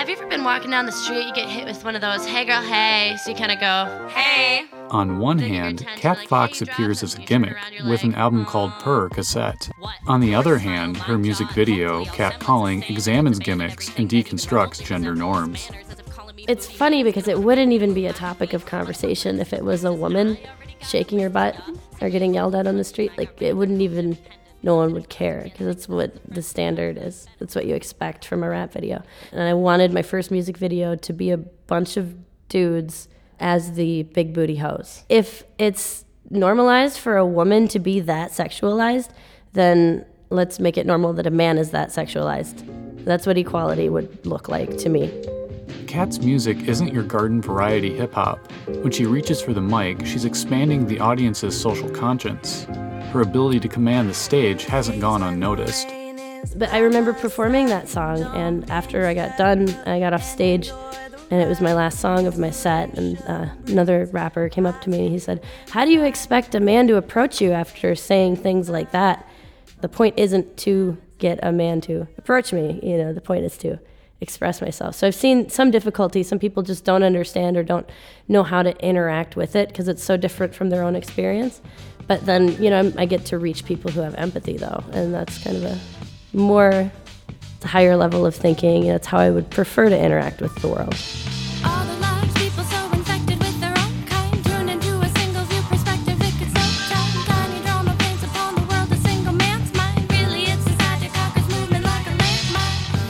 Have you ever been walking down the street, you get hit with one of those, hey girl, hey, so you kind of go, hey. On one hand, Kat Fox appears as a gimmick with an album called oh, Purr cassette. On the other hand, her music video, Cat Calling, examines gimmicks and deconstructs gender norms. It's funny because it wouldn't even be a topic of conversation if it was a woman shaking her butt or getting yelled at on the street. Like, it wouldn't even, no one would care because that's what the standard is. That's what you expect from a rap video. And I wanted my first music video to be a bunch of dudes as the big booty hoes. If it's normalized for a woman to be that sexualized, then let's make it normal that a man is that sexualized. That's what equality would look like to me. Kat's music isn't your garden variety hip hop. When she reaches for the mic, she's expanding the audience's social conscience. Her ability to command the stage hasn't gone unnoticed. But I remember performing that song, and after I got done, I got off stage, and it was my last song of my set. And uh, another rapper came up to me and he said, How do you expect a man to approach you after saying things like that? The point isn't to get a man to approach me, you know, the point is to express myself. So I've seen some difficulty. Some people just don't understand or don't know how to interact with it because it's so different from their own experience. But then, you know, I get to reach people who have empathy, though, and that's kind of a more higher level of thinking. That's how I would prefer to interact with the world.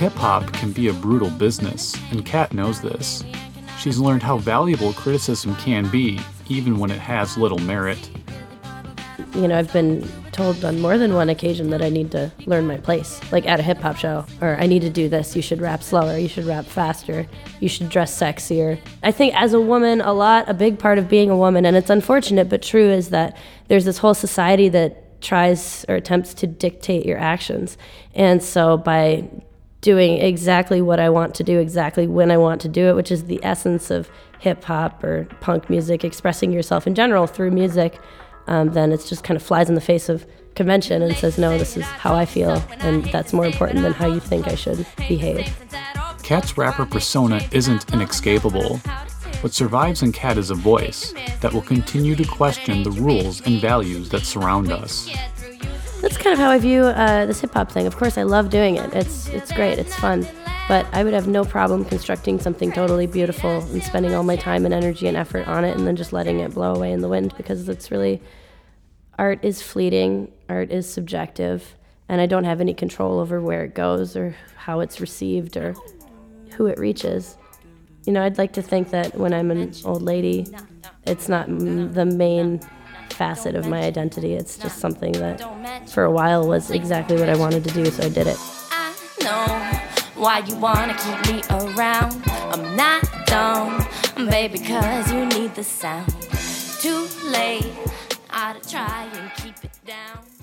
Hip hop can be a brutal business, and Kat knows this. She's learned how valuable criticism can be, even when it has little merit. You know, I've been told on more than one occasion that I need to learn my place, like at a hip hop show, or I need to do this. You should rap slower, you should rap faster, you should dress sexier. I think as a woman, a lot, a big part of being a woman, and it's unfortunate but true, is that there's this whole society that tries or attempts to dictate your actions. And so by doing exactly what I want to do, exactly when I want to do it, which is the essence of hip hop or punk music, expressing yourself in general through music, um, then it just kind of flies in the face of convention and says, no, this is how I feel, and that's more important than how you think I should behave. Kat's rapper persona isn't inescapable. What survives in Kat is a voice that will continue to question the rules and values that surround us. That's kind of how I view uh, this hip hop thing. Of course, I love doing it. It's it's great. It's fun. But I would have no problem constructing something totally beautiful and spending all my time and energy and effort on it, and then just letting it blow away in the wind because it's really art is fleeting. Art is subjective, and I don't have any control over where it goes or how it's received or who it reaches. You know, I'd like to think that when I'm an old lady, it's not m- the main facet of my identity. It's just something that for a while was exactly what I wanted to do, so I did it. I know why you wanna keep me around. I'm not dumb, baby, cause you need the sound. Too late, I to try and keep it down.